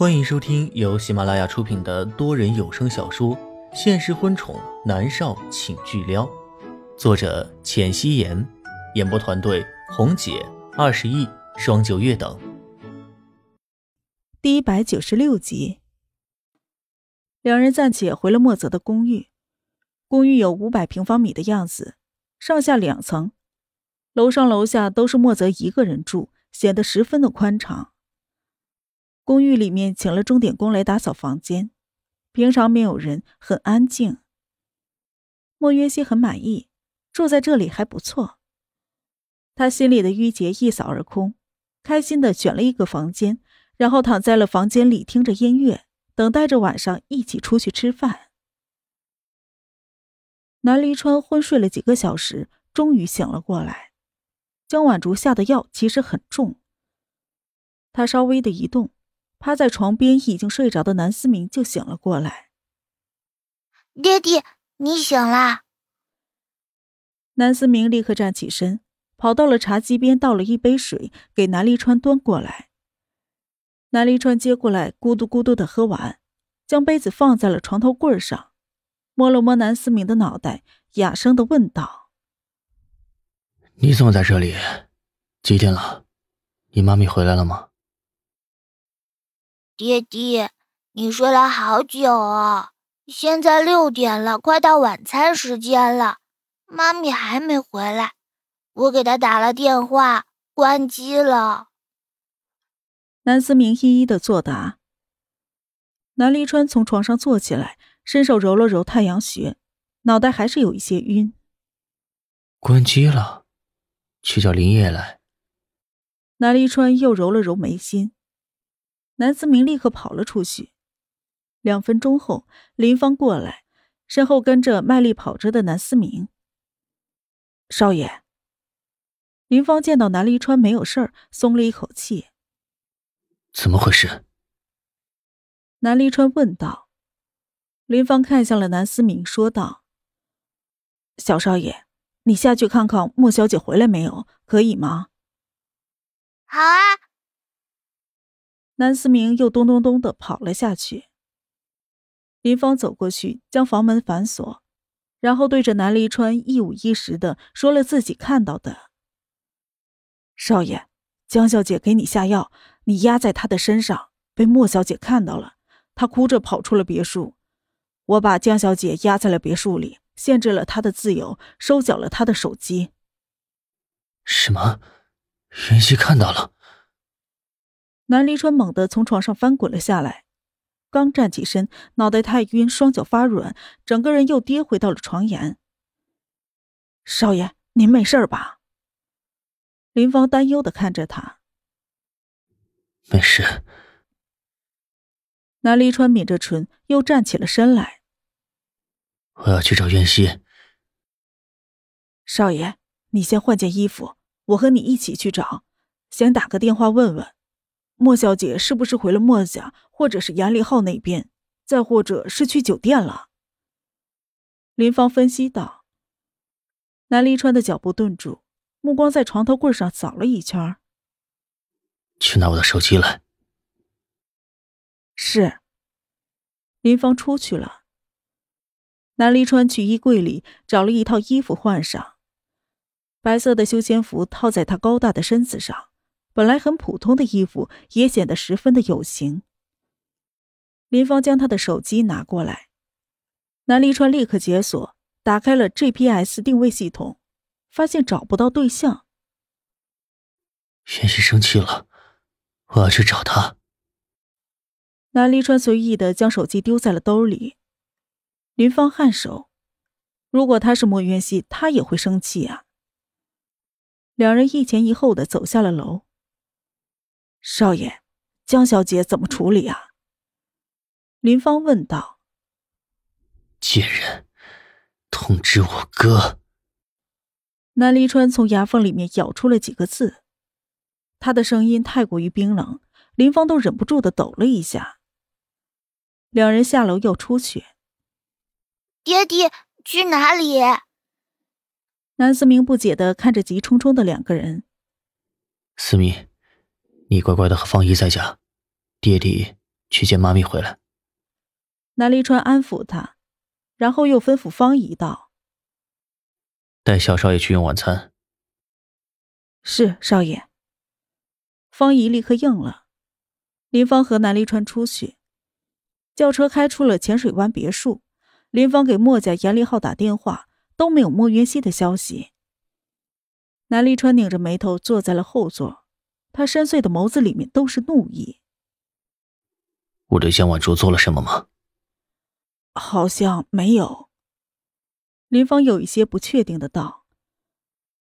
欢迎收听由喜马拉雅出品的多人有声小说《现实婚宠男少请巨撩》，作者：浅汐颜，演播团队：红姐、二十亿、双九月等。第一百九十六集，两人暂且回了莫泽的公寓。公寓有五百平方米的样子，上下两层，楼上楼下都是莫泽一个人住，显得十分的宽敞。公寓里面请了钟点工来打扫房间，平常没有人，很安静。莫约西很满意，住在这里还不错。他心里的郁结一扫而空，开心的选了一个房间，然后躺在了房间里听着音乐，等待着晚上一起出去吃饭。南离川昏睡了几个小时，终于醒了过来。江晚竹下的药其实很重，他稍微的一动。趴在床边已经睡着的南思明就醒了过来。爹地，你醒啦！南思明立刻站起身，跑到了茶几边，倒了一杯水给南离川端过来。南离川接过来，咕嘟咕嘟的喝完，将杯子放在了床头柜上，摸了摸南思明的脑袋，哑声的问道：“你怎么在这里？几点了？你妈咪回来了吗？”爹爹，你睡了好久哦，现在六点了，快到晚餐时间了，妈咪还没回来，我给她打了电话，关机了。南思明一一的作答。南离川从床上坐起来，伸手揉了揉太阳穴，脑袋还是有一些晕。关机了，去叫林业来。南离川又揉了揉眉心。南思明立刻跑了出去。两分钟后，林芳过来，身后跟着卖力跑着的南思明。少爷，林芳见到南离川没有事儿，松了一口气。怎么回事？南离川问道。林芳看向了南思明，说道：“小少爷，你下去看看莫小姐回来没有，可以吗？”好啊。南思明又咚咚咚的跑了下去。林芳走过去，将房门反锁，然后对着南离川一五一十的说了自己看到的。少爷，江小姐给你下药，你压在她的身上，被莫小姐看到了，她哭着跑出了别墅。我把江小姐压在了别墅里，限制了她的自由，收缴了她的手机。什么？云溪看到了？南离川猛地从床上翻滚了下来，刚站起身，脑袋太晕，双脚发软，整个人又跌回到了床沿。少爷，您没事吧？林芳担忧的看着他。没事。南离川抿着唇，又站起了身来。我要去找袁熙。少爷，你先换件衣服，我和你一起去找，先打个电话问问。莫小姐是不是回了莫家，或者是严立浩那边，再或者是去酒店了？林芳分析道。南离川的脚步顿住，目光在床头柜上扫了一圈。去拿我的手机来。是。林芳出去了。南离川去衣柜里找了一套衣服换上，白色的休闲服套在他高大的身子上。本来很普通的衣服也显得十分的有型。林芳将他的手机拿过来，南离川立刻解锁，打开了 GPS 定位系统，发现找不到对象。袁熙生气了，我要去找他。南离川随意的将手机丢在了兜里。林芳颔首，如果他是莫渊熙，他也会生气啊。两人一前一后的走下了楼。少爷，江小姐怎么处理啊？林芳问道。贱人，通知我哥。南离川从牙缝里面咬出了几个字，他的声音太过于冰冷，林芳都忍不住的抖了一下。两人下楼要出去。爹爹去哪里？南思明不解的看着急冲冲的两个人。思明。你乖乖的和方姨在家，爹地去接妈咪回来。南离川安抚他，然后又吩咐方姨道：“带小少爷去用晚餐。”是少爷。方姨立刻应了。林芳和南离川出去，轿车开出了浅水湾别墅。林芳给墨家严立浩打电话，都没有莫云熙的消息。南离川拧着眉头坐在了后座，他深邃的眸子里面都是怒意。我对江晚竹做了什么吗？好像没有。林芳有一些不确定的道：“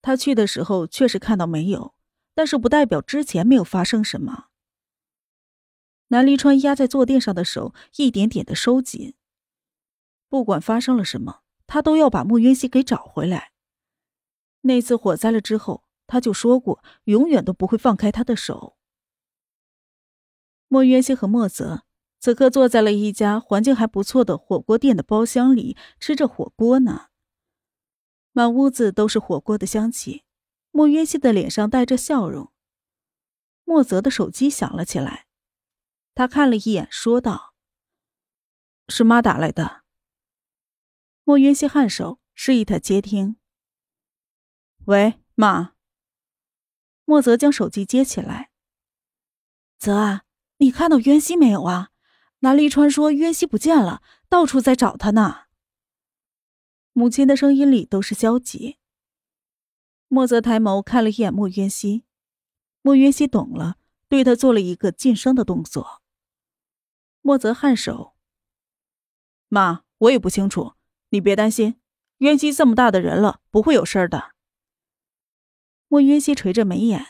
他去的时候确实看到没有，但是不代表之前没有发生什么。”南离川压在坐垫上的手一点点的收紧。不管发生了什么，他都要把穆云熙给找回来。那次火灾了之后，他就说过，永远都不会放开他的手。莫渊熙和莫泽此刻坐在了一家环境还不错的火锅店的包厢里，吃着火锅呢。满屋子都是火锅的香气，莫渊熙的脸上带着笑容。莫泽的手机响了起来，他看了一眼，说道：“是妈打来的。”莫渊熙颔首，示意他接听。喂，妈。莫泽将手机接起来。泽啊，你看到渊熙没有啊？南离川说渊熙不见了，到处在找他呢。母亲的声音里都是焦急。莫泽抬眸看了一眼莫渊熙，莫渊熙懂了，对他做了一个噤声的动作。莫泽颔首。妈，我也不清楚。你别担心，渊熙这么大的人了，不会有事儿的。莫渊熙垂着眉眼，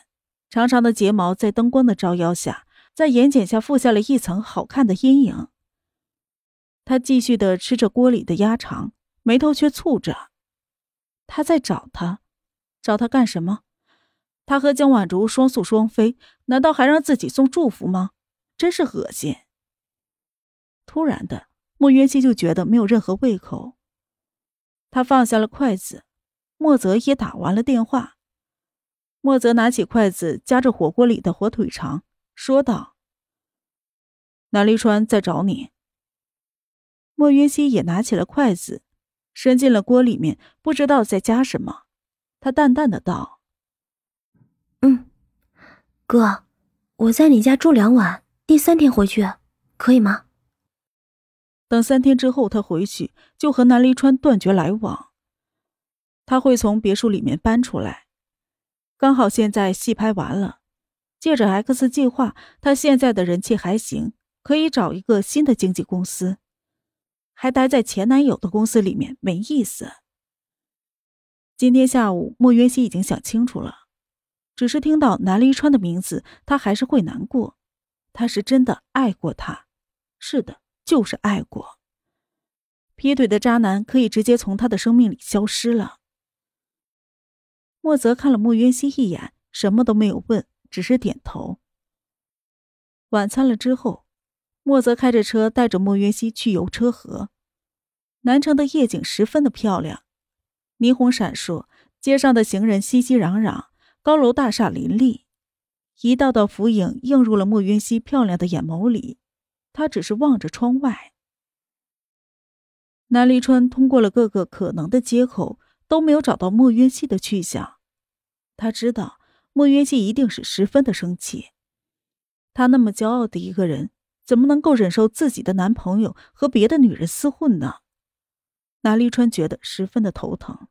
长长的睫毛在灯光的照耀下，在眼睑下覆下了一层好看的阴影。他继续的吃着锅里的鸭肠，眉头却蹙着。他在找他，找他干什么？他和江婉竹双宿双飞，难道还让自己送祝福吗？真是恶心。突然的，莫渊熙就觉得没有任何胃口。他放下了筷子，莫泽也打完了电话。莫泽拿起筷子夹着火锅里的火腿肠，说道：“南离川在找你。”莫云熙也拿起了筷子，伸进了锅里面，不知道在夹什么。他淡淡的道：“嗯，哥，我在你家住两晚，第三天回去，可以吗？”等三天之后，他回去就和南离川断绝来往。他会从别墅里面搬出来，刚好现在戏拍完了，借着 X 计划，他现在的人气还行，可以找一个新的经纪公司。还待在前男友的公司里面没意思。今天下午，莫渊熙已经想清楚了，只是听到南离川的名字，他还是会难过。他是真的爱过他，是的。就是爱过，劈腿的渣男可以直接从他的生命里消失了。莫泽看了莫渊熙一眼，什么都没有问，只是点头。晚餐了之后，莫泽开着车带着莫渊熙去游车河。南城的夜景十分的漂亮，霓虹闪烁，街上的行人熙熙攘攘，高楼大厦林立，一道道浮影映入了莫渊熙漂亮的眼眸里。他只是望着窗外。南离川通过了各个可能的接口，都没有找到莫渊熙的去向。他知道莫渊熙一定是十分的生气。他那么骄傲的一个人，怎么能够忍受自己的男朋友和别的女人厮混呢？南立川觉得十分的头疼。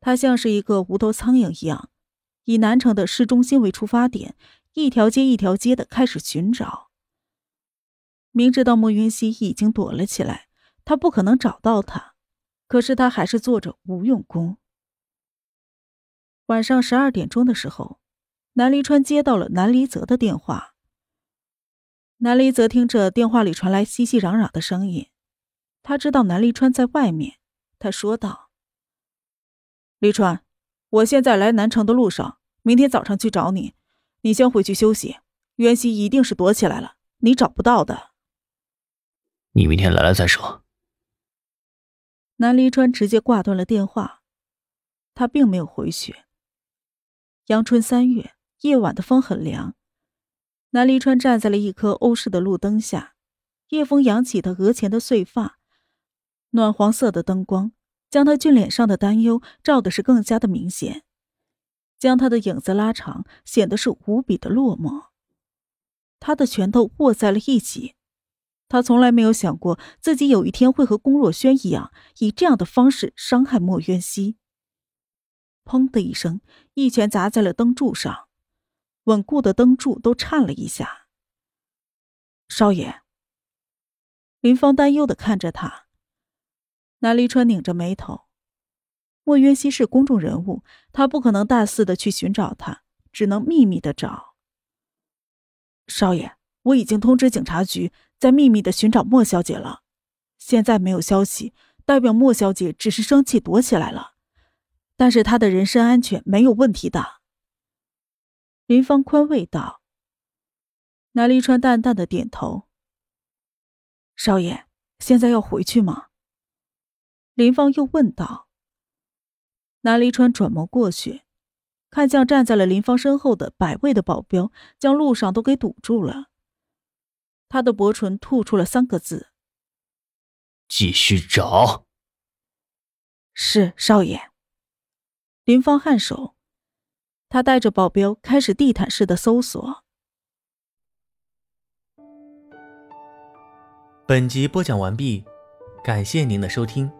他像是一个无头苍蝇一样，以南城的市中心为出发点，一条街一条街的开始寻找。明知道莫云熙已经躲了起来，他不可能找到他，可是他还是做着无用功。晚上十二点钟的时候，南离川接到了南离泽的电话。南离泽听着电话里传来熙熙攘攘的声音，他知道南离川在外面，他说道：“离川，我现在来南城的路上，明天早上去找你，你先回去休息。渊熙一定是躲起来了，你找不到的。”你明天来了再说。南离川直接挂断了电话，他并没有回去。阳春三月，夜晚的风很凉，南离川站在了一棵欧式的路灯下，夜风扬起他额前的碎发，暖黄色的灯光将他俊脸上的担忧照的是更加的明显，将他的影子拉长，显得是无比的落寞。他的拳头握在了一起。他从来没有想过自己有一天会和龚若轩一样，以这样的方式伤害莫渊熙。砰的一声，一拳砸在了灯柱上，稳固的灯柱都颤了一下。少爷，林芳担忧的看着他。南离川拧着眉头，莫渊熙是公众人物，他不可能大肆的去寻找他，只能秘密的找。少爷，我已经通知警察局。在秘密的寻找莫小姐了，现在没有消息，代表莫小姐只是生气躲起来了，但是她的人身安全没有问题的。林芳宽慰道。南离川淡淡的点头。少爷，现在要回去吗？林芳又问道。南离川转眸过去，看向站在了林芳身后的百位的保镖，将路上都给堵住了。他的薄唇吐出了三个字：“继续找。”是少爷。林芳颔首，他带着保镖开始地毯式的搜索。本集播讲完毕，感谢您的收听。